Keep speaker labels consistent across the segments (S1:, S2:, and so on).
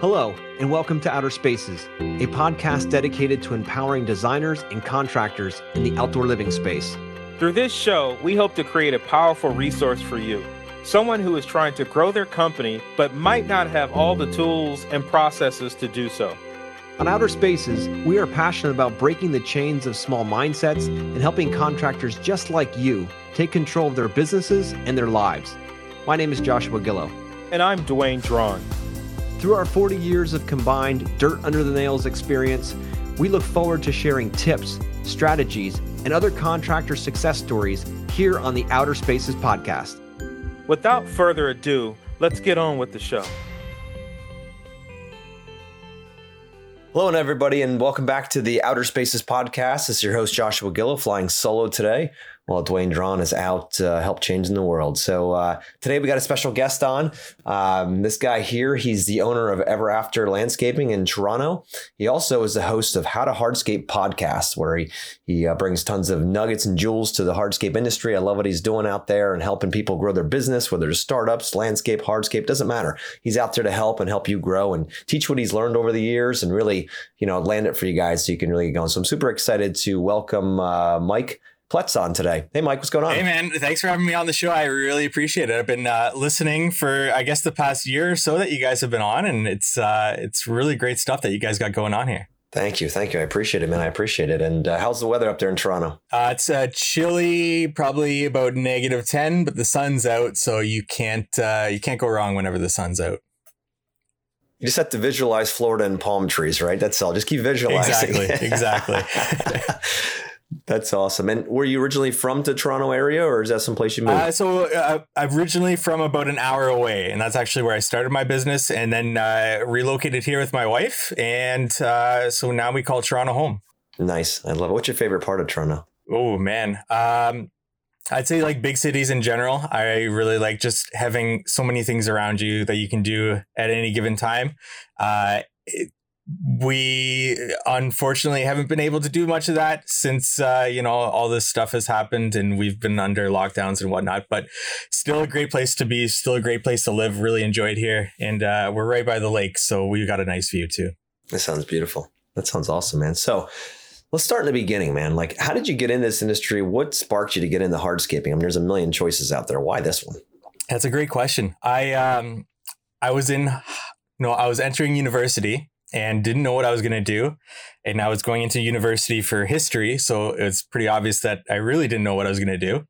S1: Hello, and welcome to Outer Spaces, a podcast dedicated to empowering designers and contractors in the outdoor living space.
S2: Through this show, we hope to create a powerful resource for you. Someone who is trying to grow their company but might not have all the tools and processes to do so.
S1: On Outer Spaces, we are passionate about breaking the chains of small mindsets and helping contractors just like you take control of their businesses and their lives. My name is Joshua Gillow.
S2: And I'm Dwayne Drawn.
S1: Through our 40 years of combined dirt under the nails experience, we look forward to sharing tips, strategies, and other contractor success stories here on the Outer Spaces podcast.
S2: Without further ado, let's get on with the show.
S1: Hello, and everybody, and welcome back to the Outer Spaces podcast. This is your host, Joshua Gillow, flying solo today while Dwayne Drawn is out uh, help changing the world. So uh, today we got a special guest on. Um, this guy here, he's the owner of Ever After Landscaping in Toronto. He also is the host of How to Hardscape podcast, where he he uh, brings tons of nuggets and jewels to the hardscape industry. I love what he's doing out there and helping people grow their business, whether it's startups, landscape, hardscape, doesn't matter. He's out there to help and help you grow and teach what he's learned over the years and really, you know, land it for you guys so you can really get going. So I'm super excited to welcome uh, Mike Pletz on today. Hey, Mike, what's going on?
S3: Hey, man. Thanks for having me on the show. I really appreciate it. I've been uh, listening for, I guess, the past year or so that you guys have been on, and it's uh, it's really great stuff that you guys got going on here.
S1: Thank you, thank you. I appreciate it, man. I appreciate it. And uh, how's the weather up there in Toronto?
S3: Uh, it's uh, chilly, probably about negative ten, but the sun's out, so you can't uh, you can't go wrong whenever the sun's out.
S1: You just have to visualize Florida and palm trees, right? That's all. Just keep visualizing.
S3: Exactly. Exactly.
S1: That's awesome. And were you originally from the Toronto area, or is that someplace you moved? Uh,
S3: so uh, I'm originally from about an hour away, and that's actually where I started my business, and then uh, relocated here with my wife, and uh, so now we call Toronto home.
S1: Nice. I love it. What's your favorite part of Toronto?
S3: Oh man. Um, I'd say like big cities in general. I really like just having so many things around you that you can do at any given time. Uh, it, we unfortunately haven't been able to do much of that since uh, you know all this stuff has happened and we've been under lockdowns and whatnot but still a great place to be still a great place to live. Really enjoyed here and uh, we're right by the lake so we've got a nice view too.
S1: That sounds beautiful. That sounds awesome man. So let's start in the beginning man. Like how did you get in this industry? What sparked you to get into hardscaping? I mean there's a million choices out there. Why this one?
S3: That's a great question. I um i was in no i was entering university and didn't know what I was going to do. And I was going into university for history. So it's pretty obvious that I really didn't know what I was going to do.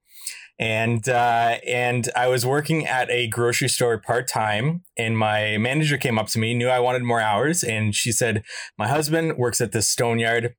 S3: And uh, and I was working at a grocery store part time, and my manager came up to me, knew I wanted more hours, and she said, "My husband works at this stone yard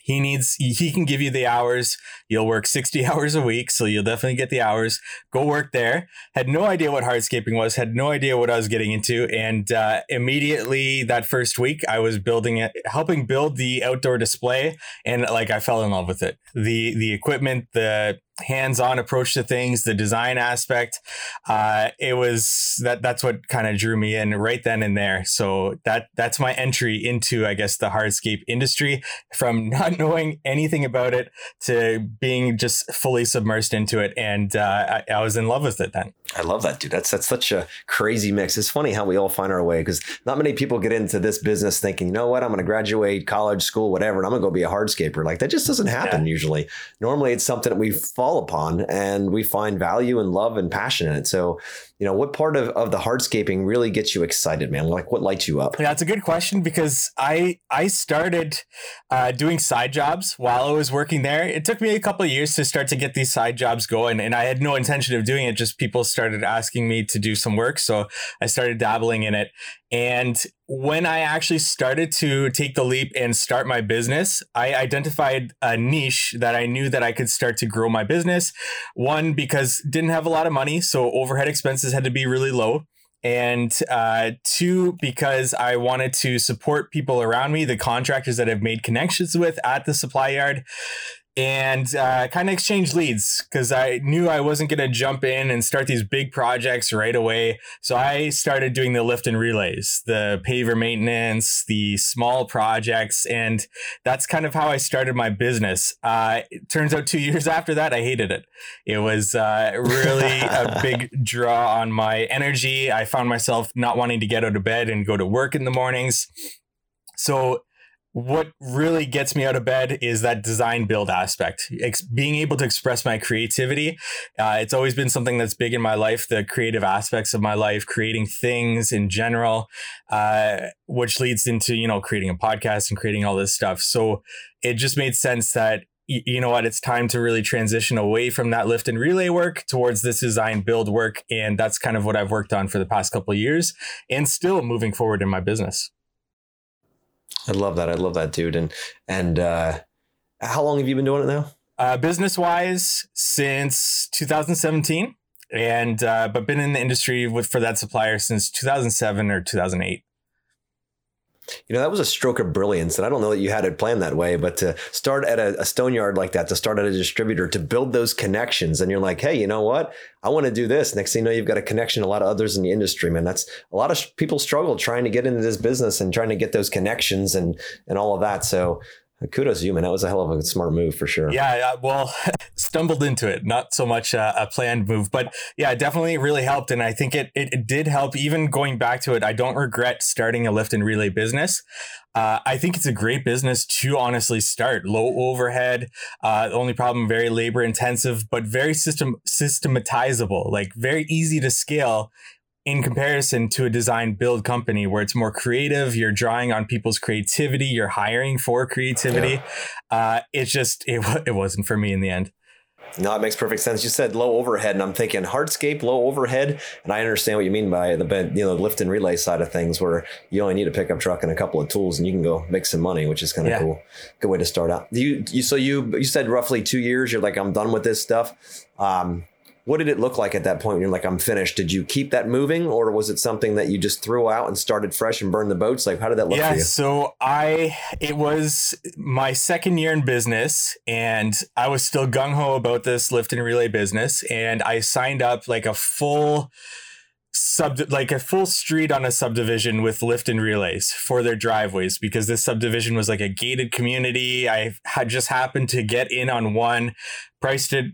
S3: he needs he can give you the hours. You'll work 60 hours a week so you'll definitely get the hours. Go work there. Had no idea what hardscaping was had no idea what i was getting into and uh, immediately that first week i was building it helping build the outdoor display and like i fell in love with it. The the equipment the hands-on approach to things the design aspect uh, it was that that's what kind of drew me in right then and there. So that that's my entry into i guess the hardscape industry from not knowing anything about it to being just fully submersed into it. And uh, I, I, was in love with it then.
S1: I love that dude. That's that's such a crazy mix. It's funny how we all find our way because not many people get into this business thinking you know what? I'm going to graduate college school whatever and i'm going to go be a hardscaper. Like that just doesn't happen yeah. usually. Normally it's something that we fall fall upon and we find value and love and passion in it. So, you know, what part of, of the hardscaping really gets you excited, man? Like what lights you up?
S3: Yeah, it's a good question because I I started uh, doing side jobs while I was working there. It took me a couple years to start to get these side jobs going, and I had no intention of doing it. Just people started asking me to do some work, so I started dabbling in it. And when I actually started to take the leap and start my business, I identified a niche that I knew that I could start to grow my business. One, because didn't have a lot of money, so overhead expenses had to be really low. And uh, two, because I wanted to support people around me, the contractors that I've made connections with at the supply yard and uh, kind of exchange leads because I knew I wasn't going to jump in and start these big projects right away. So I started doing the lift and relays, the paver maintenance, the small projects, and that's kind of how I started my business. Uh, it turns out two years after that, I hated it. It was uh, really a big draw on my energy. I found myself not wanting to get out of bed and go to work in the mornings. So what really gets me out of bed is that design build aspect. Ex- being able to express my creativity uh, it's always been something that's big in my life the creative aspects of my life creating things in general uh, which leads into you know creating a podcast and creating all this stuff. So it just made sense that you know what it's time to really transition away from that lift and relay work towards this design build work and that's kind of what i've worked on for the past couple of years and still moving forward in my business
S1: I love that. I love that, dude. And and uh, how long have you been doing it now?
S3: Uh, business wise, since 2017, and uh, but been in the industry with for that supplier since 2007 or 2008
S1: you know that was a stroke of brilliance and i don't know that you had it planned that way but to start at a, a stone yard like that to start at a distributor to build those connections and you're like hey you know what? I want to do this. Next thing you know you've got a connection a lot of others in the industry man. That's a lot of people struggle trying to get into this business and trying to get those connections and and all of that so kudos you, man. That was a hell of a smart move for sure.
S3: Yeah, well, stumbled into it, not so much uh, a planned move, but yeah, definitely really helped. And I think it, it, it did help. Even going back to it, I don't regret starting a lift and relay business. Uh, I think it's a great business to honestly start. Low overhead. Uh, only problem, very labor intensive, but very system systematizable. Like very easy to scale in comparison to a design build company where it's more creative you're drawing on people's creativity you're hiring for creativity yeah. uh, it's just it, it wasn't for me in the end
S1: no, it makes perfect sense. You said low overhead, and I'm thinking hardscape, low overhead, and I understand what you mean by the you know lift and relay side of things, where you only need a pickup truck and a couple of tools, and you can go make some money, which is kind of yeah. cool. Good way to start out. You, you so you you said roughly two years. You're like I'm done with this stuff. Um, what did it look like at that point? You're like i'm finished. Did you keep that moving or was it something that you just threw out and started fresh and burned the boats? Like how did that look yeah,
S3: so i it was my second year in business and i was still gung-ho about this lift and relay business and i signed up like a full sub like a full street on a subdivision with lift and relays for their driveways because this subdivision was like a gated community. I had just happened to get in on one priced it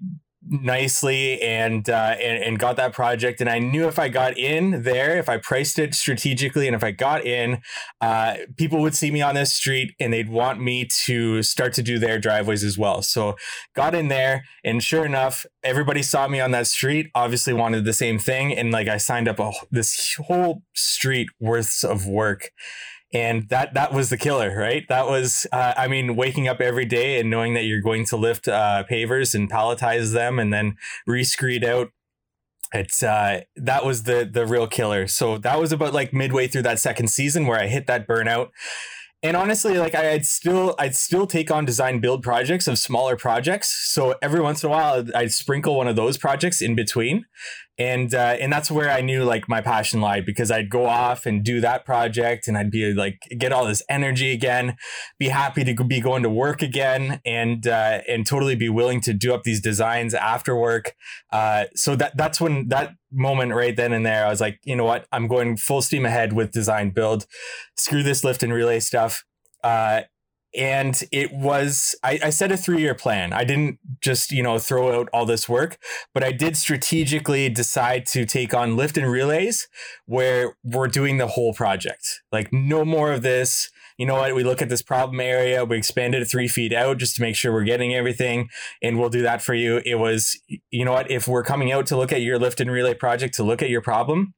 S3: nicely and, uh, and and got that project. And I knew if I got in there, if I priced it strategically, and if I got in, uh, people would see me on this street and they'd want me to start to do their driveways as well. So got in there, and sure enough, everybody saw me on that street. Obviously, wanted the same thing, and like I signed up a, this whole street worth of work and that that was the killer right? That was uh, i mean waking up every day and knowing that you're going to lift uh, pavers and palletize them and then rescreed out. It's uh that was the the real killer. So that was about like midway through that second season where i hit that burnout. And honestly like i'd still i'd still take on design build projects of smaller projects. So every once in a while i'd sprinkle one of those projects in between and uh, and that's where I knew like my passion lied because I'd go off and do that project and I'd be like get all this energy again, be happy to be going to work again, and uh, and totally be willing to do up these designs after work. Uh, so that that's when that moment right then and there I was like, you know what, I'm going full steam ahead with design build, screw this lift and relay stuff. Uh, and it was I, I set a three-year plan. I didn't just you know throw out all this work but i did strategically decide to take on lift and relays where we're doing the whole project. Like no more of this. You know what? We look at this problem area. We expanded it three feet out just to make sure we're getting everything and we'll do that for you. It was you know what? If we're coming out to look at your lift and relay project to look at your problem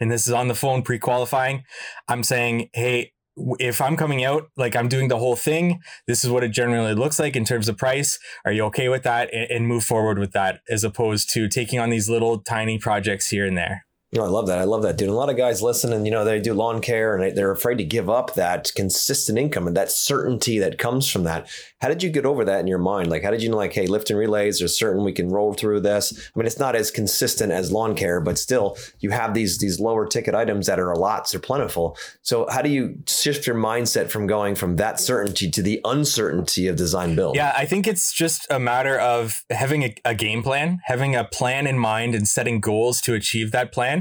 S3: and this is on the phone pre-qualifying i'm saying hey if I'm coming out, like I'm doing the whole thing, this is what it generally looks like in terms of price. Are you okay with that? And, and move forward with that as opposed to taking on these little tiny projects here and there.
S1: No, I love that. I love that, dude. A lot of guys listen and, you know, they do lawn care and they're afraid to give up that consistent income and that certainty that comes from that. How did you get over that in your mind? Like, how did you know, like, hey, lift and relays are certain we can roll through this? I mean, it's not as consistent as lawn care, but still, you have these these lower ticket items that are lots, they're plentiful. So, how do you shift your mindset from going from that certainty to the uncertainty of design build?
S3: Yeah, I think it's just a matter of having a, a game plan, having a plan in mind, and setting goals to achieve that plan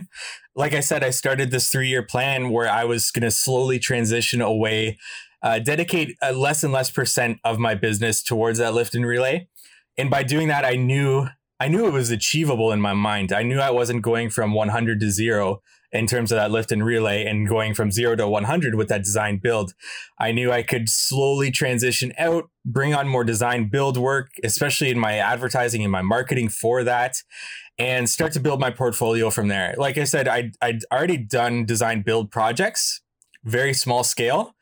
S3: like I said, I started this three year plan where I was going to slowly transition away, uh, dedicate a less and less percent of my business towards that lift and relay. And by doing that, I knew I knew it was achievable in my mind. I knew I wasn't going from 100 to zero in terms of that lift and relay and going from zero to 100 with that design build. I knew I could slowly transition out, bring on more design build work, especially in my advertising and my marketing for that and start to build my portfolio from there. Like I said, I, I'd already done design build projects, very small scale,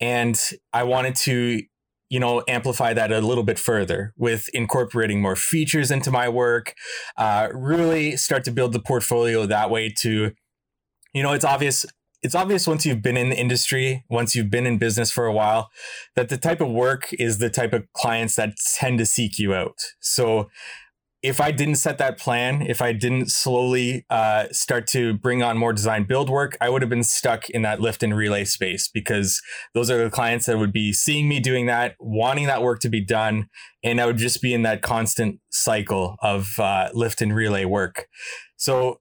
S3: and I wanted to, you know, amplify that a little bit further with incorporating more features into my work, uh, really start to build the portfolio that way to, you know, it's obvious it's obvious once you've been in the industry, once you've been in business for a while, that the type of work is the type of clients that tend to seek you out. So if I didn't set that plan, if I didn't slowly uh, start to bring on more design build work, I would have been stuck in that lift and relay space because those are the clients that would be seeing me doing that, wanting that work to be done. And I would just be in that constant cycle of uh, lift and relay work. So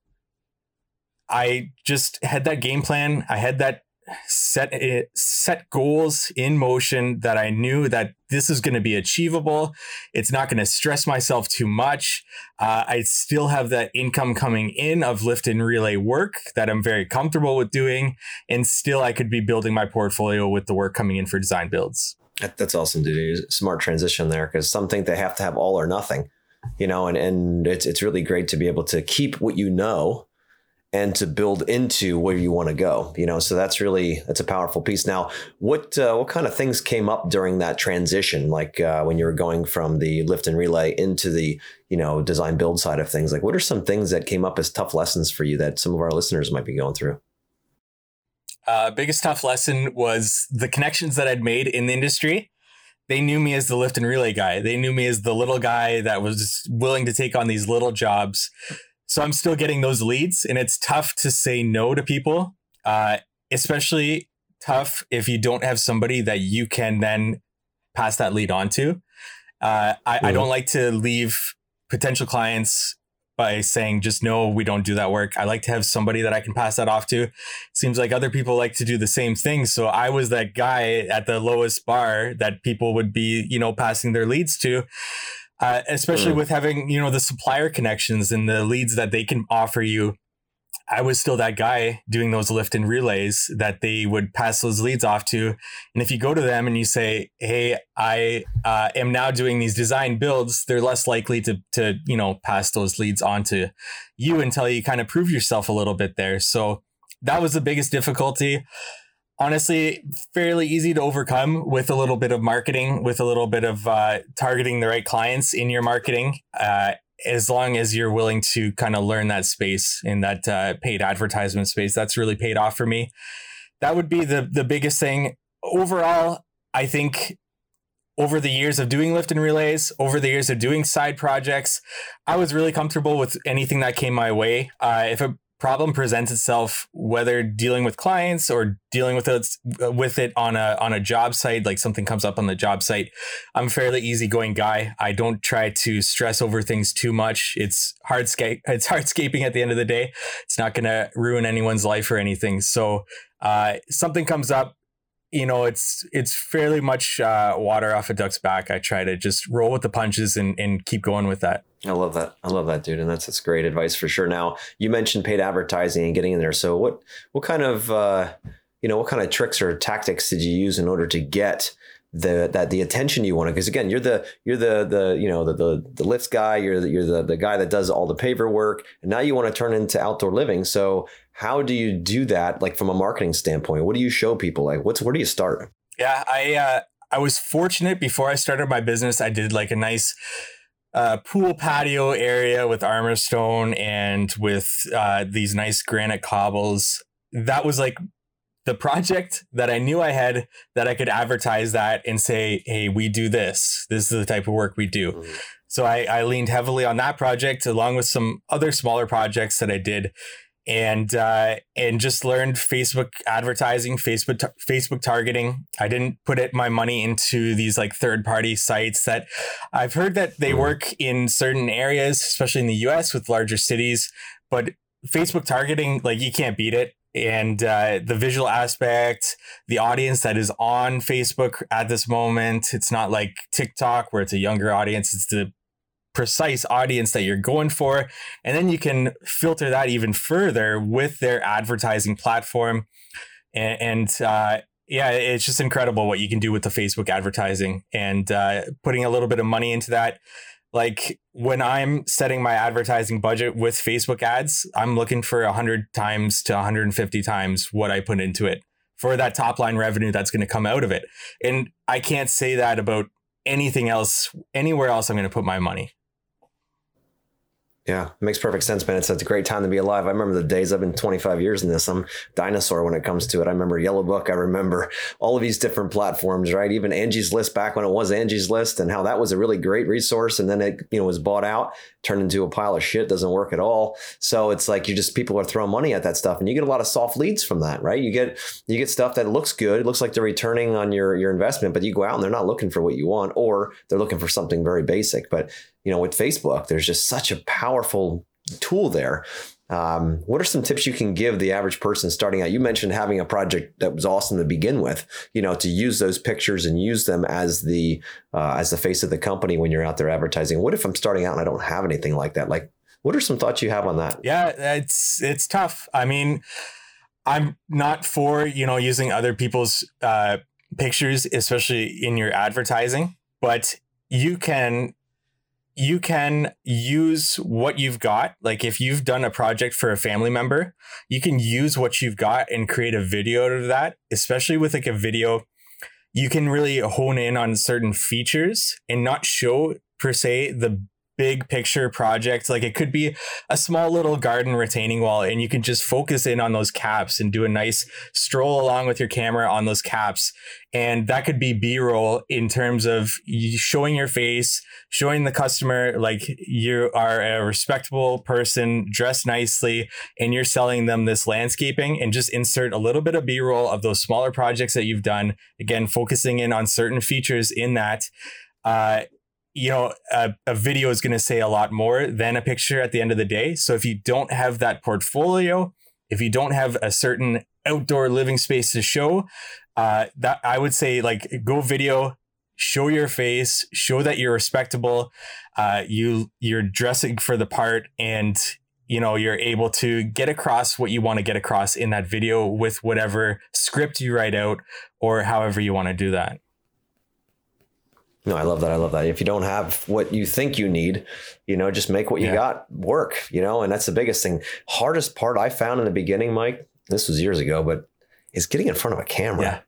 S3: I just had that game plan. I had that set it, set goals in motion that I knew that this is going to be achievable. It's not going to stress myself too much. Uh, I still have that income coming in of lift and relay work that I'm very comfortable with doing, and still I could be building my portfolio with the work coming in for design builds.
S1: That's awesome, dude. Smart transition there because some think they have to have all or nothing, you know, and and it's it's really great to be able to keep what you know and to build into where you want to go you know? So that's really that's a powerful piece. Now what uh, what kind of things came up during that transition? Like uh, when you were going from the lift and relay into the you know design build side of things like what are some things that came up as tough lessons for you that some of our listeners might be going through?
S3: Uh, biggest tough lesson was the connections that I'd made in the industry. They knew me as the lift and relay guy. They knew me as the little guy that was willing to take on these little jobs so I'm still getting those leads, and it's tough to say no to people, uh, especially tough if you don't have somebody that you can then pass that lead on to. Uh, I, I don't like to leave potential clients by saying just no, we don't do that work. I like to have somebody that I can pass that off to. Seems like other people like to do the same thing. So I was that guy at the lowest bar that people would be, you know, passing their leads to uh, especially mm. with having you know the supplier connections and the leads that they can offer you. I was still that guy doing those lift and relays that they would pass those leads off to. And if you go to them and you say, "Hey, I uh, am now doing these design builds," they're less likely to to you know pass those leads on to you until you kind of prove yourself a little bit there. So that was the biggest difficulty honestly fairly easy to overcome with a little bit of marketing, with a little bit of uh, targeting the right clients in your marketing. Uh, as long as you're willing to kind of learn that space in that uh, paid advertisement space, that's really paid off for me. That would be the the biggest thing. Overall, I think over the years of doing lift and relays, over the years of doing side projects, I was really comfortable with anything that came my way. Uh, if a problem presents itself whether dealing with clients or dealing with it with it on a on a job site like something comes up on the job site. I'm a fairly easygoing guy. I don't try to stress over things too much. It's hardscape it's hardscaping at the end of the day. It's not going to ruin anyone's life or anything. So uh, something comes up you know, it's it's fairly much uh, water off a duck's back. I try to just roll with the punches and, and keep going with that.
S1: I love that. I love that, dude, and that's that's great advice for sure. Now, you mentioned paid advertising and getting in there. So, what what kind of uh, you know what kind of tricks or tactics did you use in order to get the that the attention you wanted? because again you're the you're the the you know the the, the lifts guy you're the, you're the the guy that does all the paver work and now you want to turn into outdoor living so how do you do that like from a marketing standpoint what do you show people like what's where do you start
S3: yeah i uh i was fortunate before i started my business i did like a nice uh, pool patio area with armor stone and with uh, these nice granite cobbles. That was like the project that I knew I had that I could advertise that and say, hey, we do this. This is the type of work we do. Mm-hmm. So I, I leaned heavily on that project along with some other smaller projects that I did and uh, and just learned Facebook advertising, Facebook Facebook targeting. I didn't put it my money into these like third party sites that I've heard that they mm-hmm. work in certain areas, especially in the U.S. with larger cities. But Facebook targeting, like you can't beat it. And uh, the visual aspect, the audience that is on Facebook at this moment, it's not like TikTok where it's a younger audience. It's the precise audience that you're going for. And then you can filter that even further with their advertising platform. And, and uh, yeah, it's just incredible what you can do with the Facebook advertising and uh, putting a little bit of money into that. Like when I'm setting my advertising budget with Facebook ads, I'm looking for 100 times to 150 times what I put into it for that top line revenue that's going to come out of it. And I can't say that about anything else, anywhere else I'm going to put my money.
S1: Yeah, makes perfect sense, man. It's, it's a great time to be alive. I remember the days I've been 25 years in this. I'm dinosaur when it comes to it. I remember Yellow Book. I remember all of these different platforms, right? Even Angie's List back when it was Angie's List and how that was a really great resource. And then it, you know, was bought out, turned into a pile of shit, doesn't work at all. So it's like you just people are throwing money at that stuff and you get a lot of soft leads from that, right? You get you get stuff that looks good. It looks like they're returning on your your investment, but you go out and they're not looking for what you want or they're looking for something very basic. But you know, with Facebook, there's just such a powerful tool there. Um, what are some tips you can give the average person starting out? You mentioned having a project that was awesome to begin with, you know, to use those pictures and use them as the uh, as the face of the company when you're out there advertising. What if I'm starting out and I don't have anything like that? Like, what are some thoughts you have on that?
S3: Yeah, it's it's tough. I mean, I'm not for you know using other people's uh, pictures, especially in your advertising, but you can you can use what you've got. Like if you've done a project for a family member, you can use what you've got and create a video out of that, especially with like a video. You can really hone in on certain features and not show per se the big picture project. Like it could be a small little garden retaining wall, and you can just focus in on those caps and do a nice stroll along with your camera on those caps. And that could be B roll in terms of showing your face, showing the customer like you are a respectable person, dressed nicely, and you're selling them this landscaping and just insert a little bit of B roll of those smaller projects that you've done. Again, focusing in on certain features in that. Uh, you know, a, a video is going to say a lot more than a picture at the end of the day. So if you don't have that portfolio, if you don't have a certain outdoor living space to show, uh, that I would say like go video, show your face, show that you're respectable, uh, you you're dressing for the part, and you know you're able to get across what you want to get across in that video with whatever script you write out or however you want to do that.
S1: No, I love that. I love that. If you don't have what you think you need, you know, just make what you yeah. got work, you know, and that's the biggest thing. Hardest part I found in the beginning, Mike, this was years ago, but is getting in front of a camera. Yeah.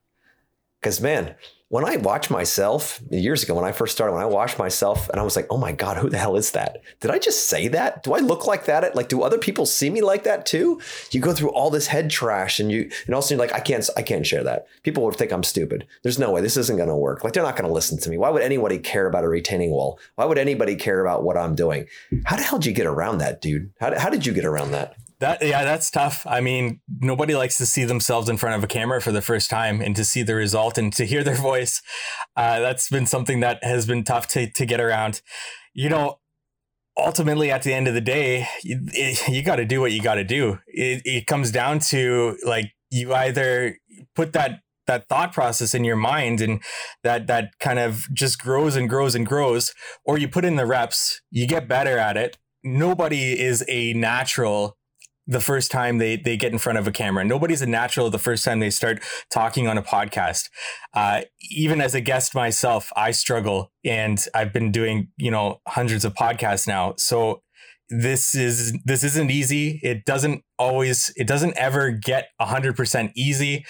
S1: Cause man, when I watch myself years ago, when I first started, when I watched myself and I was like, oh my God, who the hell is that? Did I just say that? Do I look like that? Like, do other people see me like that too? You go through all this head trash and you, and also you're like, I can't, I can't share that. People would think I'm stupid. There's no way this isn't going to work. Like, they're not going to listen to me. Why would anybody care about a retaining wall? Why would anybody care about what I'm doing? How the hell did you get around that, dude? How, how did you get around that?
S3: That yeah, that's tough. I mean, nobody likes to see themselves in front of a camera for the first time and to see the result and to hear their voice. Uh, that's been something that has been tough to to get around. You know, ultimately at the end of the day, you, you got to do what you got to do. It, it comes down to like you either put that that thought process in your mind and that that kind of just grows and grows and grows or you put in the reps you get better at it nobody is a natural the first time they they get in front of a camera. Nobody's a natural the first time they start talking on a podcast. Uh, even as a guest myself, I struggle, and I've been doing you know hundreds of podcasts now. So this is this isn't easy. It doesn't always. It doesn't ever get hundred percent easy.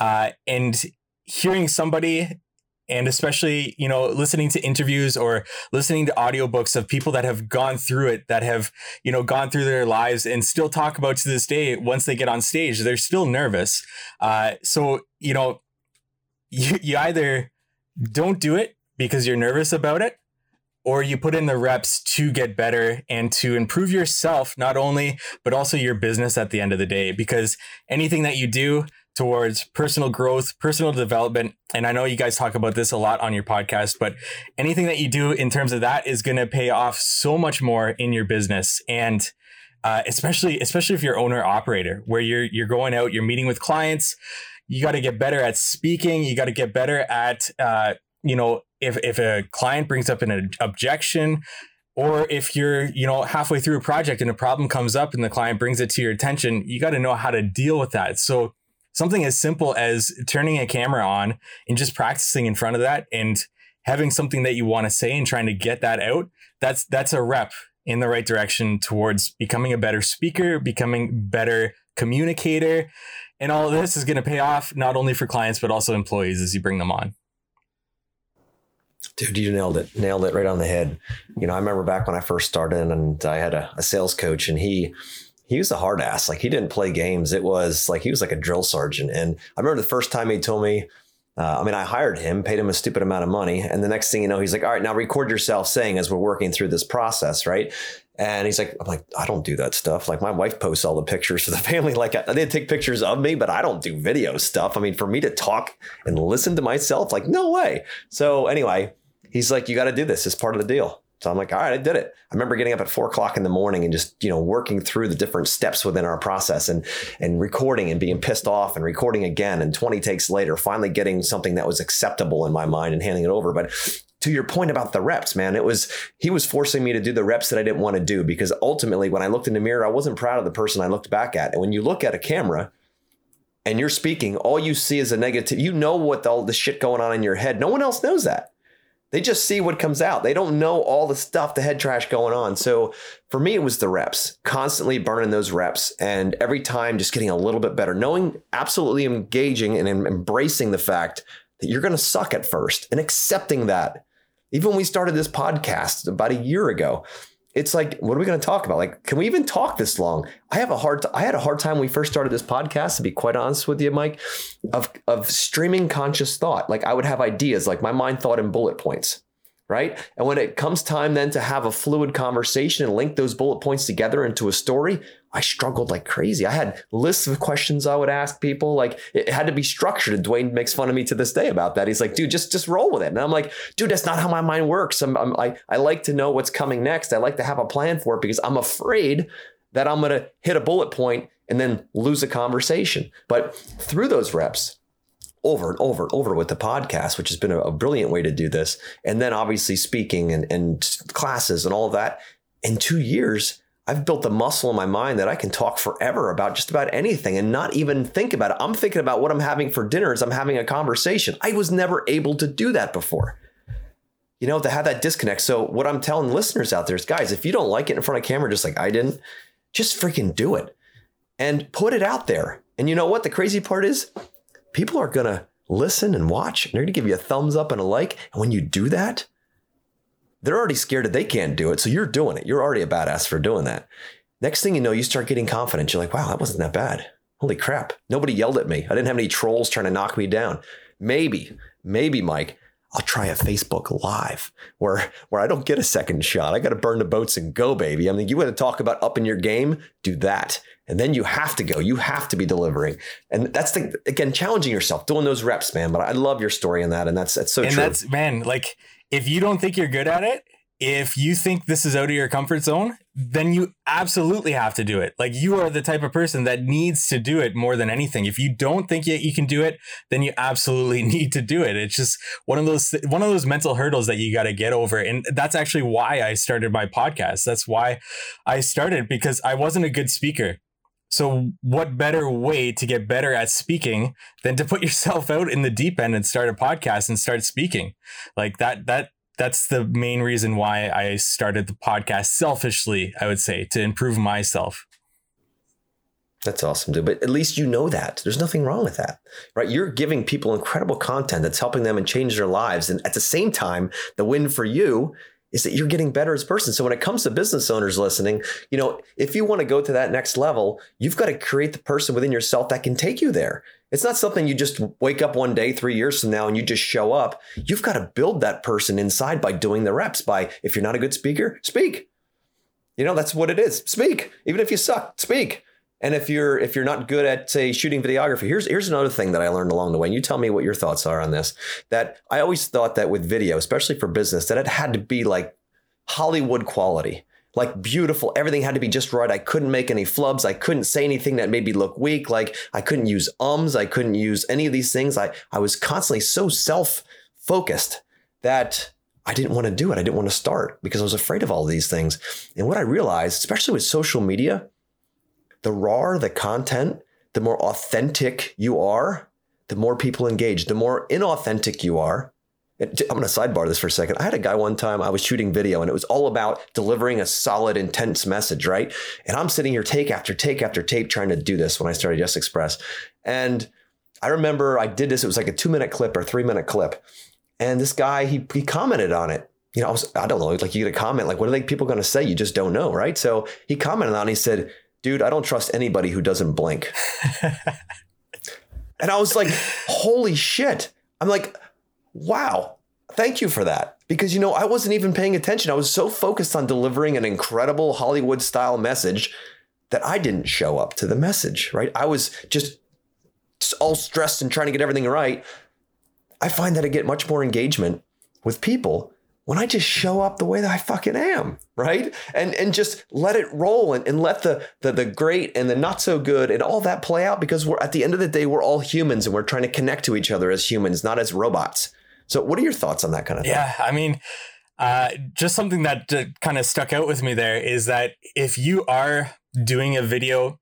S3: Uh, and hearing somebody and especially you know listening to interviews or listening to audiobooks of people that have gone through it that have you know gone through their lives and still talk about to this day once they get on stage they're still nervous. Uh, so you know you, you either don't do it because you're nervous about it or you put in the reps to get better and to improve yourself not only but also your business at the end of the day. Because anything that you do towards personal growth personal development. And i know you guys talk about this a lot on your podcast but anything that you do in terms of that is going to pay off so much more in your business. And uh, especially especially if you're owner operator where you're you're going out you're meeting with clients you got to get better at speaking you got to get better at uh, you know if if a client brings up an objection or if you're you know halfway through a project and a problem comes up and the client brings it to your attention you got to know how to deal with that. So something as simple as turning a camera on and just practicing in front of that and having something that you want to say and trying to get that out that's that's a rep in the right direction towards becoming a better speaker becoming better communicator and all of this is going to pay off not only for clients but also employees as you bring them on
S1: Dude, you nailed it. Nailed it right on the head. You know, I remember back when I first started and I had a, a sales coach and he he was a hard ass. Like he didn't play games. It was like he was like a drill sergeant. And I remember the first time he told me, uh, I mean, I hired him, paid him a stupid amount of money. And the next thing you know, he's like, all right, now record yourself saying as we're working through this process, right? And he's like, I'm like, I don't do that stuff. Like my wife posts all the pictures for the family. Like I, they take pictures of me, but I don't do video stuff. I mean, for me to talk and listen to myself, like no way. So anyway, he's like, you got to do this. It's part of the deal. So I'm like, all right, I did it. I remember getting up at four o'clock in the morning and just, you know, working through the different steps within our process and and recording and being pissed off and recording again. And 20 takes later, finally getting something that was acceptable in my mind and handing it over. But to your point about the reps, man, it was he was forcing me to do the reps that I didn't want to do because ultimately when I looked in the mirror, I wasn't proud of the person I looked back at. And when you look at a camera, and you're speaking, all you see is a negative. You know what all the shit going on in your head. No one else knows that. They just see what comes out. They don't know all the stuff, the head trash going on. So for me, it was the reps, constantly burning those reps. And every time just getting a little bit better, knowing, absolutely engaging and embracing the fact that you're going to suck at first and accepting that. Even when we started this podcast about a year ago, it's like, what are we going to talk about? Like, can we even talk this long? I have a hard, t- I had a hard time when we first started this podcast, to be quite honest with you, Mike, of, of streaming conscious thought. Like I would have ideas, like my mind thought in bullet points right? And when it comes time then to have a fluid conversation and link those bullet points together into a story, I struggled like crazy. I had lists of questions I would ask people. Like it had to be structured. And Dwayne makes fun of me to this day about that. He's like, dude, just just roll with it. And I'm like, dude, that's not how my mind works. I'm, I'm I, I like to know what's coming next. I like to have a plan for it because I'm afraid that I'm gonna hit a bullet point and then lose a conversation. But through those reps, over and over and over with the podcast, which has been a, a brilliant way to do this. And then obviously speaking and, and classes and all of that. In two years, I've built a muscle in my mind that I can talk forever about just about anything and not even think about it. I'm thinking about what I'm having for dinner as I'm having a conversation. I was never able to do that before. You know, to have that disconnect. So, what I'm telling listeners out there is, guys, if you don't like it in front of camera, just like I didn't, just freaking do it and put it out there. And you know what? The crazy part is, people are going to listen and watch and they're going to give you a thumbs up and a like. And when you do that, they're already scared that they can't do it. So you're doing it. You're already a badass for doing that. Next thing you know, you start getting confident. You're like, wow, that wasn't that bad. Holy crap. Nobody yelled at me. I didn't have any trolls trying to knock me down. Maybe, maybe, Mike, I'll try a Facebook Live where where I don't get a second shot. I got to burn the boats and go, baby. I mean, you want to talk about upping your game? Do that, and then you have to go. You have to be delivering, and that's the again challenging yourself, doing those reps, man. But I love your story on that, and that's that's so
S3: and
S1: true.
S3: that's man, like if you don't think you're good at it, if you think this is out of your comfort zone, then you absolutely have to do it. Like you are the type of person that needs to do it more than anything. If you don't think you, you can do it, then you absolutely need to do it. It's just one of those one of those mental hurdles that you got to get over. And that's actually why I started my podcast. That's why I started because I wasn't a good speaker. So, what better way to get better at speaking than to put yourself out in the deep end and start a podcast and start speaking? Like that, that that's the main reason why I started the podcast selfishly, I would say, to improve myself.
S1: That's awesome, dude. But at least you know that. There's nothing wrong with that, right? You're giving people incredible content that's helping them and change their lives. And at the same time, the win for you is that you're getting better as a person. So when it comes to business owners listening, you know, if you want to go to that next level, you've got to create the person within yourself that can take you there. It's not something you just wake up one day 3 years from now and you just show up. You've got to build that person inside by doing the reps by if you're not a good speaker, speak. You know, that's what it is. Speak. Even if you suck, speak. And if you're if you're not good at say shooting videography, here's here's another thing that I learned along the way. And you tell me what your thoughts are on this. That I always thought that with video, especially for business, that it had to be like Hollywood quality. Like beautiful, everything had to be just right. I couldn't make any flubs. I couldn't say anything that made me look weak. Like I couldn't use ums. I couldn't use any of these things. I, I was constantly so self focused that I didn't want to do it. I didn't want to start because I was afraid of all these things. And what I realized, especially with social media, the rawer the content, the more authentic you are, the more people engage. The more inauthentic you are, I'm going to sidebar this for a second. I had a guy one time, I was shooting video and it was all about delivering a solid, intense message, right? And I'm sitting here take after take after tape trying to do this when I started Yes Express. And I remember I did this, it was like a two minute clip or three minute clip. And this guy, he, he commented on it. You know, I was, I don't know, like you get a comment, like, what are they, people going to say? You just don't know, right? So he commented on it, he said, dude, I don't trust anybody who doesn't blink. and I was like, holy shit. I'm like, wow, thank you for that. Because, you know, I wasn't even paying attention. I was so focused on delivering an incredible Hollywood style message that I didn't show up to the message, right? I was just all stressed and trying to get everything right. I find that I get much more engagement with people when I just show up the way that I fucking am, right? And and just let it roll and, and let the, the the great and the not so good and all that play out because we're at the end of the day, we're all humans and we're trying to connect to each other as humans, not as robots. So what are your thoughts on that kind of thing?
S3: Yeah, I mean, uh, just something that uh, kind of stuck out with me there is that if you are doing a video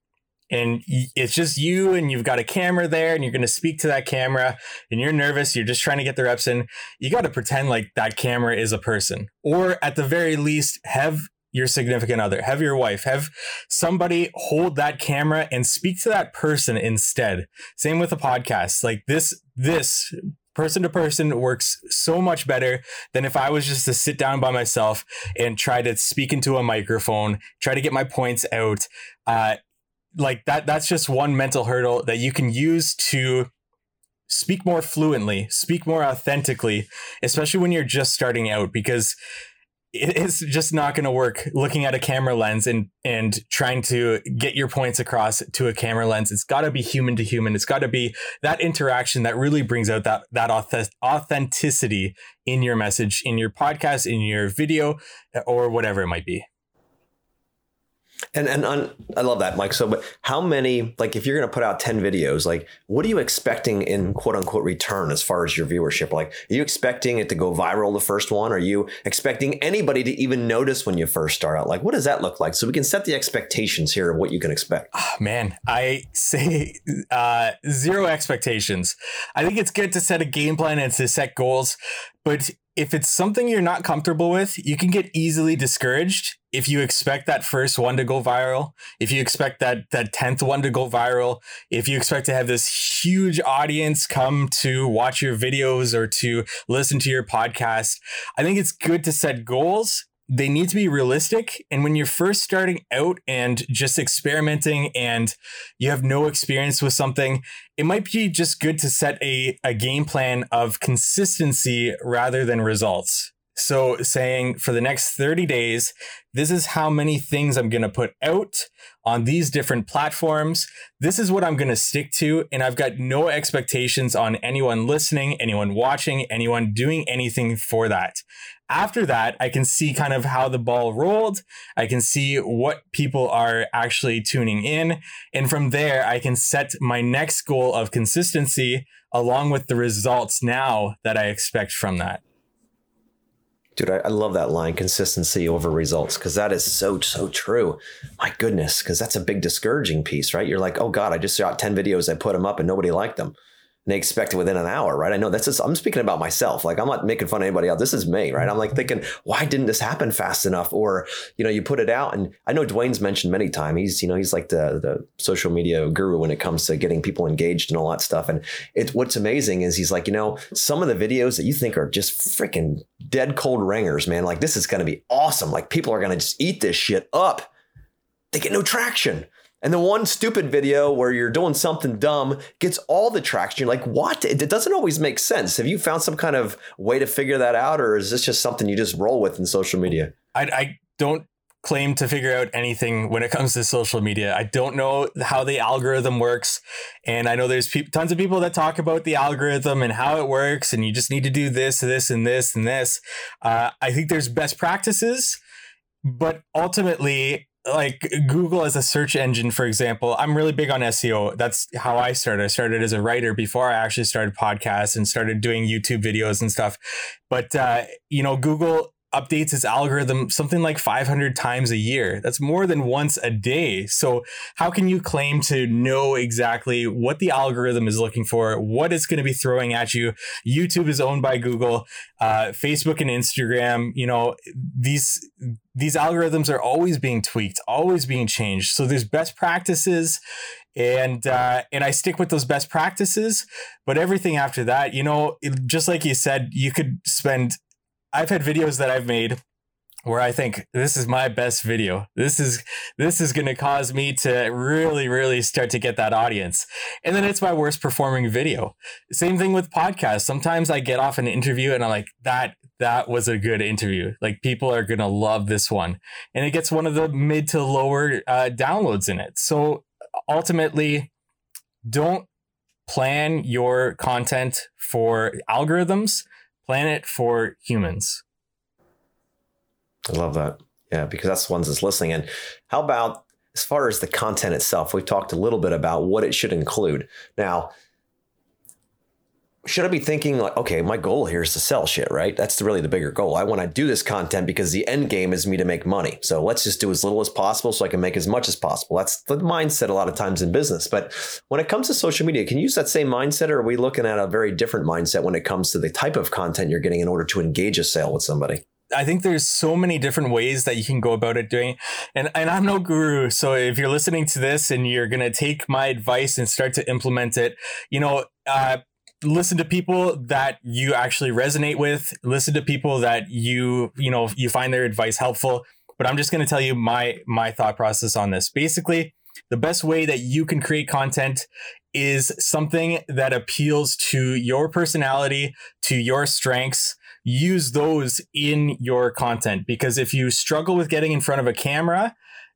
S3: and it's just you and you've got a camera there and you're going to speak to that camera and you're nervous you're just trying to get the reps in you got to pretend like that camera is a person or at the very least have your significant other have your wife have somebody hold that camera and speak to that person instead same with a podcast like this this person to person works so much better than if I was just to sit down by myself and try to speak into a microphone, try to get my points out. Uh, like that that's just one mental hurdle that you can use to speak more fluently, speak more authentically, especially when you're just starting out because it's just not going to work looking at a camera lens and and trying to get your points across to a camera lens. It's got to be human to human. It's got to be that interaction that really brings out that that authenticity in your message in your podcast in your video or whatever it might be
S1: and and on, I love that, Mike. So, but how many like if you're going to put out ten videos, like what are you expecting in quote unquote return as far as your viewership? Like, are you expecting it to go viral the first one? Are you expecting anybody to even notice when you first start out? Like, what does that look like? So we can set the expectations here of what you can expect.
S3: Oh, man, I say uh, zero expectations. I think it's good to set a game plan and to set goals, but if it's something you're not comfortable with, you can get easily discouraged if you expect that first one to go viral, if you expect that that 10th one to go viral, if you expect to have this huge audience come to watch your videos or to listen to your podcast, I think it's good to set goals they need to be realistic. And when you're first starting out and just experimenting and you have no experience with something, it might be just good to set a, a game plan of consistency rather than results. So, saying for the next 30 days, this is how many things I'm going to put out on these different platforms. This is what I'm going to stick to. And I've got no expectations on anyone listening, anyone watching, anyone doing anything for that. After that, I can see kind of how the ball rolled. I can see what people are actually tuning in. And from there, I can set my next goal of consistency along with the results now that I expect from that.
S1: Dude, I, I, love that line consistency over results because that is so, so true. My goodness, because that's a big discouraging piece, right? You're like, oh God, I just shot 10 videos, I put them up and nobody liked them. They expect it within an hour, right? I know that's just, I'm speaking about myself. Like I'm not making fun of anybody else. This is me, right? I'm like thinking, why didn't this happen fast enough? Or, you know, you put it out and I know Dwayne's mentioned many times, he's, you know, he's like the, the social media guru when it comes to getting people engaged and all that stuff. And it's, what's amazing is he's like, you know, some of the videos that you think are just freaking dead cold ringers, man, like this is going to be awesome. Like people are going to just eat this shit up. They get no traction. And the one stupid video where you're doing something dumb gets all the traction. You're like, what? It doesn't always make sense. Have you found some kind of way to figure that out, or is this just something you just roll with in social media?
S3: I, I don't claim to figure out anything when it comes to social media. I don't know how the algorithm works. And I know there's pe- tons of people that talk about the algorithm and how it works, and you just need to do this, this, and this, and this. Uh, I think there's best practices, but ultimately, like Google as a search engine, for example, I'm really big on SEO. That's how I started. I started as a writer before I actually started podcasts and started doing YouTube videos and stuff. But, uh, you know, Google updates its algorithm something like 500 times a year. That's more than once a day. So, how can you claim to know exactly what the algorithm is looking for, what it's going to be throwing at you? YouTube is owned by Google, uh, Facebook and Instagram. You know these these algorithms are always being tweaked, always being changed. So there's best practices and uh, and I stick with those best practices. But everything after that, you know, just like you said, you could spend I've had videos that I've made where I think this is my best video. This is this is going to cause me to really really start to get that audience. And then it's my worst performing video. Same thing with podcasts. Sometimes I get off an interview and I'm like that that was a good interview. Like people are going to love this one. And it gets one of the mid to lower uh, downloads in it. So ultimately don't plan your content for algorithms plan it for humans.
S1: I love that. Yeah, because that's the ones that's listening. And how about as far as the content itself? We've talked a little bit about what it should include. Now, should I be thinking like, okay, my goal here is to sell shit, right? That's really the bigger goal. I want to do this content because the end game is me to make money. So let's just do as little as possible so I can make as much as possible. That's the mindset a lot of times in business. But when it comes to social media, can you use that same mindset or are we looking at a very different mindset when it comes to the type of content you're getting in order to engage a sale with somebody?
S3: I think there's so many different ways that you can go about it doing. And and I'm no guru, so if you're listening to this and you're going to take my advice and start to implement it, you know, uh, listen to people that you actually resonate with listen to people that you you know you find their advice helpful. But i'm just going to tell you my my thought process on this. Basically the best way that you can create content is something that appeals to your personality to your strengths. Use those in your content because if you struggle with getting in front of a camera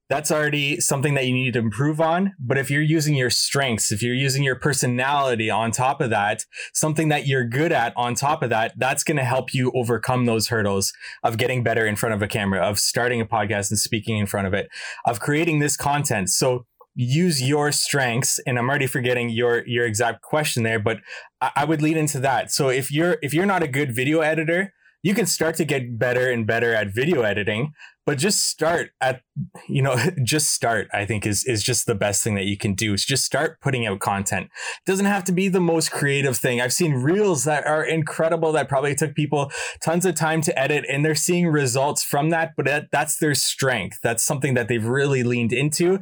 S3: that's already something that you need to improve on. But if you're using your strengths, if you're using your personality on top of that, something that you're good at on top of that, that's going to help you overcome those hurdles of getting better in front of a camera, of starting a podcast and speaking in front of it, of creating this content. So use your strengths and i'm already forgetting your your exact question there but I, I would lead into that so if you're if you're not a good video editor you can start to get better and better at video editing but just start at you know just start i think is is just the best thing that you can do is just start putting out content. It doesn't have to be the most creative thing. I've seen reels that are incredible that probably took people tons of time to edit and they're seeing results from that but that, that's their strength. That's something that they've really leaned into.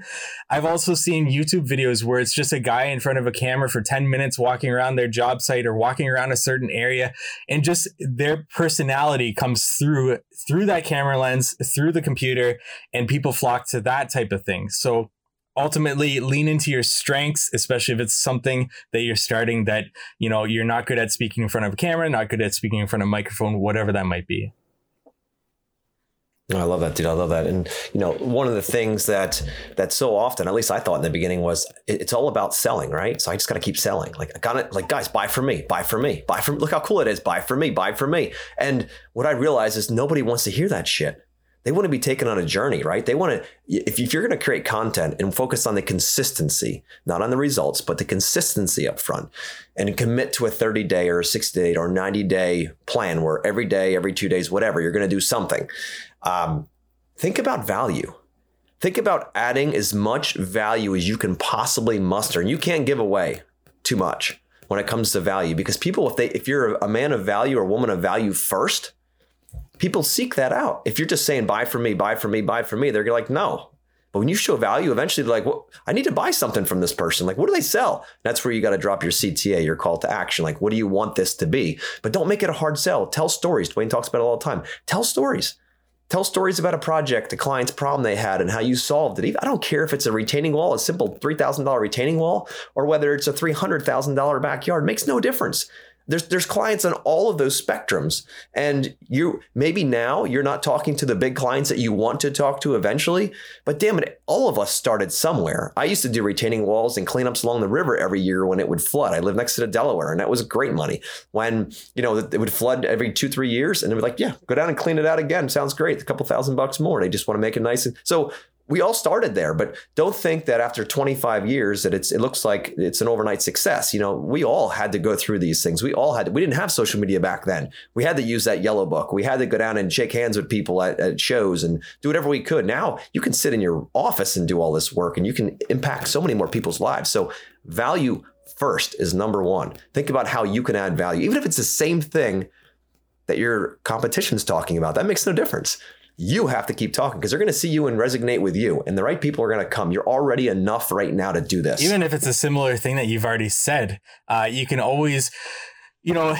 S3: I've also seen youtube videos where it's just a guy in front of a camera for 10 minutes walking around their job site or walking around a certain area and just their personality comes through through that camera lens through the computer and people flock to that type of thing. So ultimately lean into your strengths especially if it's something that you're starting that you know you're not good at speaking in front of a camera not good at speaking in front of a microphone whatever that might be oh,
S1: I love that, dude. I love that. And you know, one of the things that that so often, at least I thought in the beginning, was it's all about selling, right? So I just got to keep selling. Like I got it. Like guys, buy for me, buy for me, buy from. Look how cool it is. Buy for me, buy for me. And what I realize is nobody wants to hear that shit they want to be taken on a journey, right? They want to, if, you're going to create content and focus on the consistency, not on the results, but the consistency up front and commit to a 30 day or a 60 day or 90 day plan where every day, every two days, whatever, you're going to do something. Um, think about value. Think about adding as much value as you can possibly muster. And you can't give away too much when it comes to value because people if they if you're a man of value or a woman of value first people seek that out. If you're just saying buy from me buy from me buy from me they're like no. But when you show value eventually they're like well i need to buy something from this person. Like what do they sell? That's where you got to drop your cta your call to action. Like what do you want this to be? But don't make it a hard sell. Tell stories. Dwayne talks about it all the time. Tell stories. Tell stories about a project, the client's problem they had, and how you solved it. I don't care if it's a retaining wall, a simple $3,000 retaining wall, or whether it's a $300,000 backyard. It makes no difference there's there's clients on all of those spectrums and you maybe now you're not talking to the big clients that you want to talk to eventually but damn it all of us started somewhere. I used to do retaining walls and cleanups along the river every year when it would flood. I lived next to the delaware and that was great money. When you know it would flood every two three years and it was like yeah go down and clean it out again. Sounds great. A couple thousand bucks more. They just want to make it nice and so we all started there, but don't think that after 25 years that it's it looks like it's an overnight success. You know, we all had to go through these things. We all had to, we didn't have social media back then. We had to use that yellow book. We had to go down and shake hands with people at, at shows and do whatever we could. Now you can sit in your office and do all this work and you can impact so many more people's lives. So value first is number one. Think about how you can add value, even if it's the same thing that your competition's talking about. That makes no difference you have to keep talking because they're going to see you and resonate with you and the right people are going to come. You're already enough right now to do this.
S3: Even if it's a similar thing that you've already said uh, you can always you know,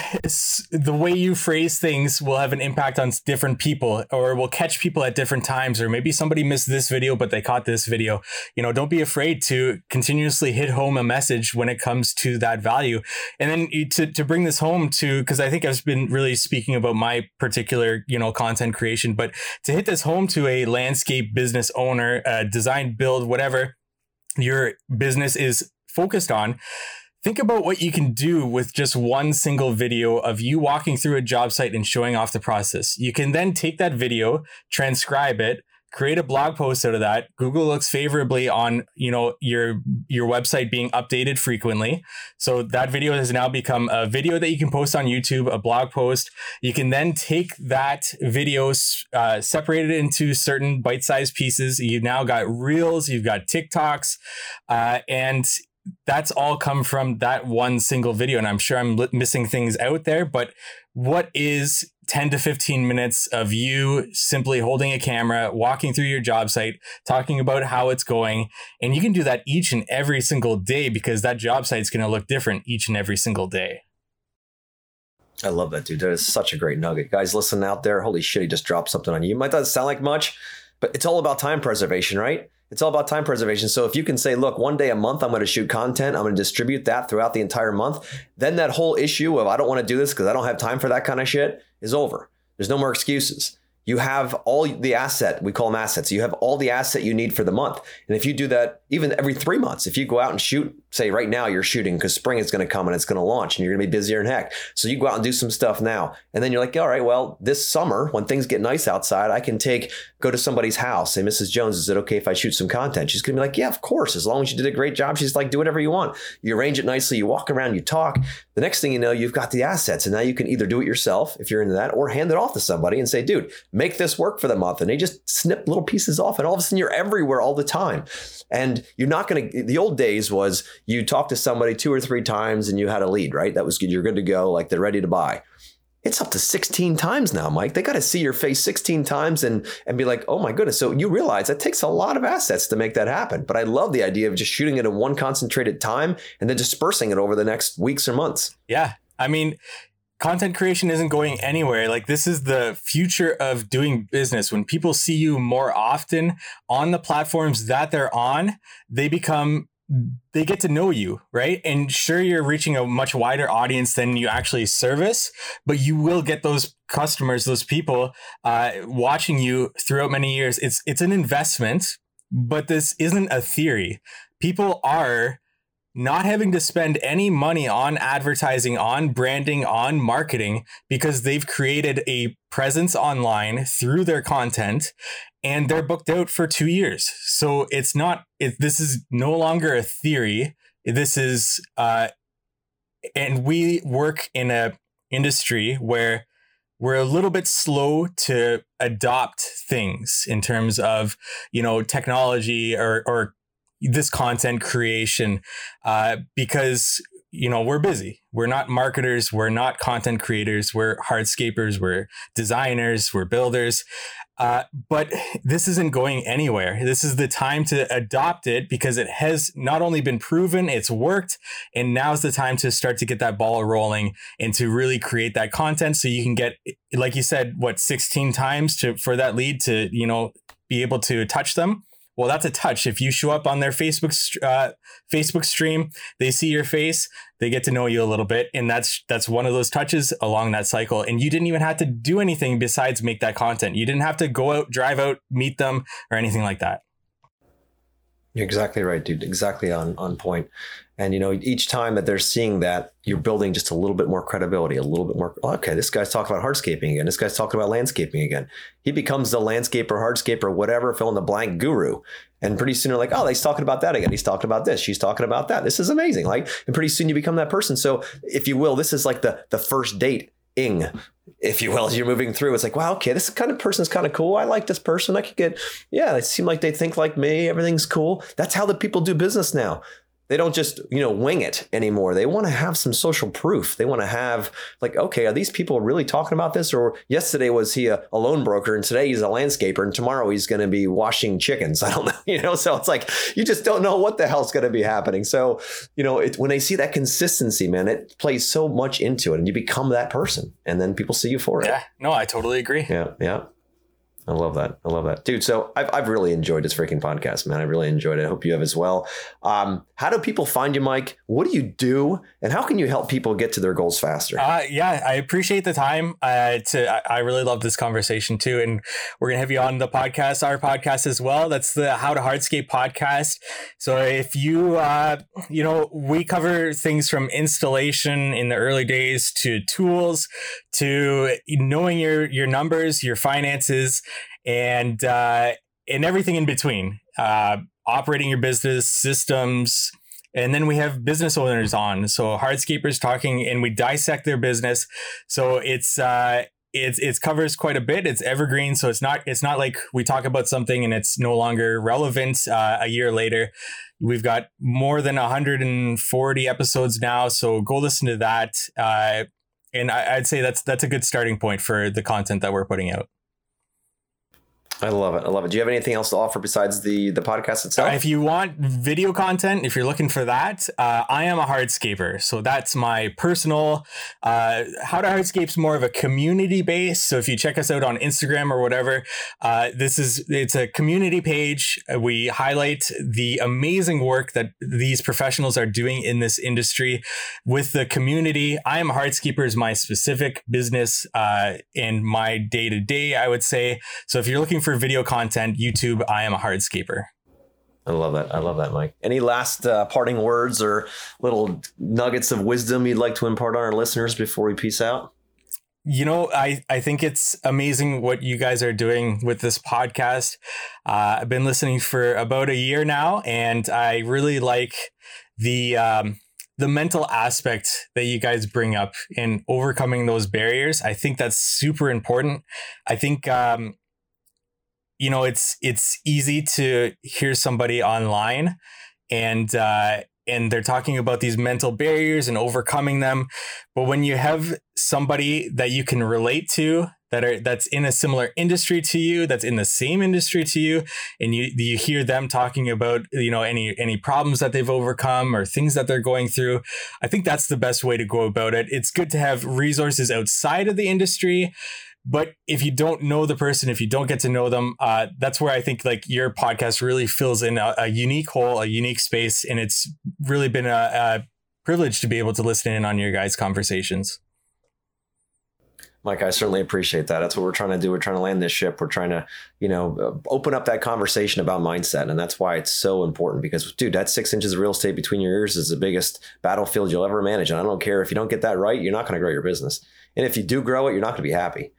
S3: the way you phrase things will have an impact on different people or will catch people at different times. Or maybe somebody missed this video, but they caught this video. You know, don't be afraid to continuously hit home a message when it comes to that value. And then to, to bring this home to, because I think I've been really speaking about my particular, you know, content creation, but to hit this home to a landscape business owner, uh, design, build, whatever your business is focused on Think about what you can do with just one single video of you walking through a job site and showing off the process. You can then take that video, transcribe it, create a blog post out of that. Google looks favorably on, you know, your your website being updated frequently. So that video has now become a video that you can post on YouTube, a blog post. You can then take that video, uh, separate it into certain bite-sized pieces. You've now got reels, you've got TikToks, uh, and that's all come from that one single video. And I'm sure I'm missing things out there, but what is 10 to 15 minutes of you simply holding a camera, walking through your job site, talking about how it's going. And you can do that each and every single day because that job site is going to look different each and every single day.
S1: I love that, dude. That is such a great nugget. Guys, listen out there. Holy shit, he just dropped something on you. Might not sound like much, but it's all about time preservation, right? It's all about time preservation. So if you can say, look, one day a month I'm going to shoot content, I'm going to distribute that throughout the entire month, then that whole issue of I don't want to do this because I don't have time for that kind of shit is over. There's no more excuses you have all the asset we call them assets. You have all the asset you need for the month. And if you do that even every three months if you go out and shoot say right now you're shooting because spring is going to come and it's going to launch and you're going to be busier than heck. So you go out and do some stuff now. And then you're like all right well this summer when things get nice outside i can take go to somebody's house. Say mrs jones is it okay if i shoot some content? She's going to be like yeah of course as long as you did a great job. She's like do whatever you want. You arrange it nicely you walk around you talk. The next thing you know you've got the assets and now you can either do it yourself if you're into that or hand it off to somebody and say dude make this work for the month. And they just snip little pieces off, and all of a sudden you're everywhere all the time. And you're not going to, the old days was you talk to somebody two or three times and you had a lead, right? That was good. You're good to go, like they're ready to buy. It's up to 16 times now, Mike. They got to see your face 16 times and and be like, oh my goodness. So you realize that takes a lot of assets to make that happen. But I love the idea of just shooting it in one concentrated time and then dispersing it over the next weeks or months.
S3: Yeah. I mean, content creation isn't going anywhere. Like this is the future of doing business. When people see you more often on the platforms that they're on, they become they get to know you, right? And sure, you're reaching a much wider audience than you actually service, but you will get those customers, those people uh, watching you throughout many years. It's it's an investment, but this isn't a theory. People are not having to spend any money on advertising, on branding, on marketing because they've created a presence online through their content and they're booked out for 2 years. So it's not it, this is no longer a theory. This is uh and we work in a industry where we're a little bit slow to adopt things in terms of you know technology or or this content creation uh, because you know, we're busy. We're not marketers. We're not content creators. We're hardscapers. We're designers. We're builders. Uh, but this isn't going anywhere. This is the time to adopt it because it has not only been proven, it's worked, and now's the time to start to get that ball rolling and to really create that content so you can get, like you said, what 16 times to for that lead to you know be able to touch them well, that's a touch. If you show up on their Facebook uh, Facebook stream, they see your face, they get to know you a little bit, and that's that's one of those touches along that cycle. And you didn't even have to do anything besides make that content. You didn't have to go out, drive out, meet them, or anything like that.
S1: You're exactly right, dude. Exactly on on point. And you know, each time that they're seeing that, you're building just a little bit more credibility, a little bit more. Oh, okay, this guy's talking about hardscaping again. This guy's talking about landscaping again. He becomes the landscaper, hardscaper, whatever, fill in the blank guru. And pretty soon, you're like, oh, he's talking about that again. He's talking about this. She's talking about that. This is amazing. Like, and pretty soon you become that person. So, if you will, this is like the the first date ing if you will, as you're moving through. It's like, wow, okay, this kind of person is kind of cool. I like this person. I could get, yeah, they seem like they think like me. Everything's cool. That's how the people do business now they don't just you know wing it anymore. They want to have some social proof. They want to have like okay are these people really talking about this? Or yesterday was he a, a loan broker and today he's a landscaper and tomorrow he's going to be washing chickens. I don't know you know? So it's like you just don't know what the hell's going to be happening. So you know it, when they see that consistency man it plays so much into it and you become that person and then people see you for it.
S3: Yeah no i totally agree.
S1: Yeah yeah I love that. I love that, dude. So I've, I've really enjoyed this freaking podcast, man. I really enjoyed it. I hope you have as well. Um, how do people find you, Mike? What do you do, and how can you help people get to their goals faster?
S3: Uh, yeah, I appreciate the time. Uh, to I really love this conversation too, and we're gonna have you on the podcast, our podcast as well. That's the How to Hardscape podcast. So if you, uh, you know, we cover things from installation in the early days to tools to knowing your your numbers, your finances and uh, and everything in between. Uh, operating your business systems, and then we have business owners on. So hardscapers talking, and we dissect their business. So it's uh, it's it covers quite a bit. It's evergreen, so it's not it's not like we talk about something and it's no longer relevant uh, a year later. We've got more than 140 episodes now, so go listen to that. Uh, and I, I'd say that's that's a good starting point for the content that we're putting out.
S1: I love it. I love it. Do you have anything else to offer besides the the podcast itself?
S3: if you want video content, if you're looking for that, uh, I am a hardscaper. So that's my personal. Uh, How to Hardscape's more of a community base. So if you check us out on Instagram or whatever, uh, this is it's a community page. We highlight the amazing work that these professionals are doing in this industry with the community. I am a hardscaper is my specific business uh, and my day to day. I would say. So if you're looking for video content, YouTube, I am a hardscaper.
S1: I love that. I love that, Mike. Any last uh, parting words or little nuggets of wisdom you'd like to impart on our listeners before we peace out?
S3: You know, I, I think it's amazing what you guys are doing with this podcast. Uh, I've been listening for about a year now, and I really like the um, the mental aspect that you guys bring up in overcoming those barriers. I think that's super important. I think um, you know it's it's easy to hear somebody online and uh, and they're talking about these mental barriers and overcoming them. But when you have somebody that you can relate to that are that's in a similar industry to you that's in the same industry to you and you you hear them talking about you know any any problems that they've overcome or things that they're going through i think that's the best way to go about it. It's good to have resources outside of the industry but if you don't know the person if you don't get to know them uh, that's where i think like your podcast really fills in a, a unique hole a unique space and it's really been a, a, privilege to be able to listen in on your guys conversations
S1: Mike, I certainly appreciate that. That's what we're trying to do. We're trying to land this ship. We're trying to, you know, uh, open up that conversation about mindset. And that's why it's so important because, dude, that six inches of real estate between your ears is the biggest battlefield you'll ever manage. And I don't care if you don't get that right, you're not going to grow your business. And if you do grow it, you're not going to be happy.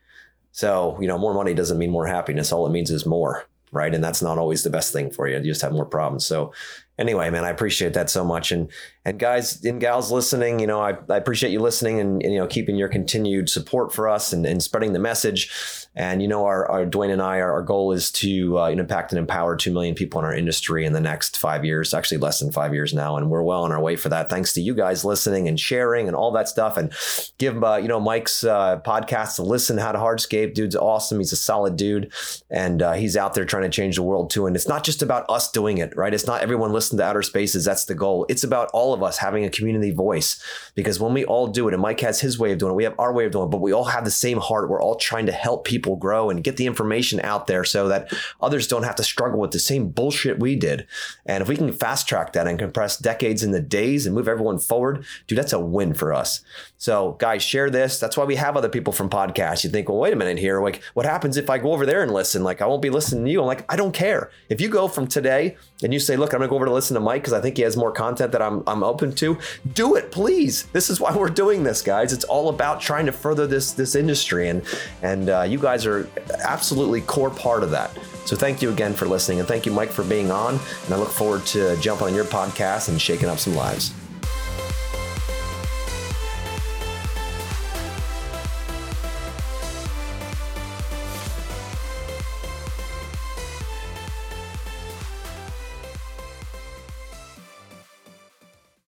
S1: So, you know, more money doesn't mean more happiness. All it means is more, right? And that's not always the best thing for you. You just have more problems. So, anyway, man, I appreciate that so much. And And guys and gals listening, you know, I, I appreciate you listening and, and, you know, keeping your continued support for us and, and spreading the message. And you know, our, our Dwayne and I, our, our goal is to uh, impact and empower two million people in our industry in the next five years. Actually, less than five years now, and we're well on our way for that. Thanks to you guys listening and sharing and all that stuff. And give uh, you know Mike's uh, podcast a listen. How to Hardscape, dude's awesome. He's a solid dude, and uh, he's out there trying to change the world too. And it's not just about us doing it, right? It's not everyone listening to Outer Spaces. That's the goal. It's about all of us having a community voice. Because when we all do it, and Mike has his way of doing it, we have our way of doing it, but we all have the same heart. We're all trying to help people grow and get the information out there so that others don't have to struggle with the same bullshit we did. And if we can fast track that and compress decades into days and move everyone forward, dude, that's a win for us. So, guys, share this. That's why we have other people from podcasts. You think, well, wait a minute here. Like, what happens if I go over there and listen? Like, I won't be listening to you. I'm like, I don't care. If you go from today and you say, look, I'm gonna go over to listen to Mike because I think he has more content that I'm I'm open to, do it, please. This is why we're doing this, guys. It's all about trying to further this this industry, and and uh, you guys are absolutely core part of that. So thank you again for listening, and thank you, Mike, for being on. And I look forward to jumping on your podcast and shaking up some lives.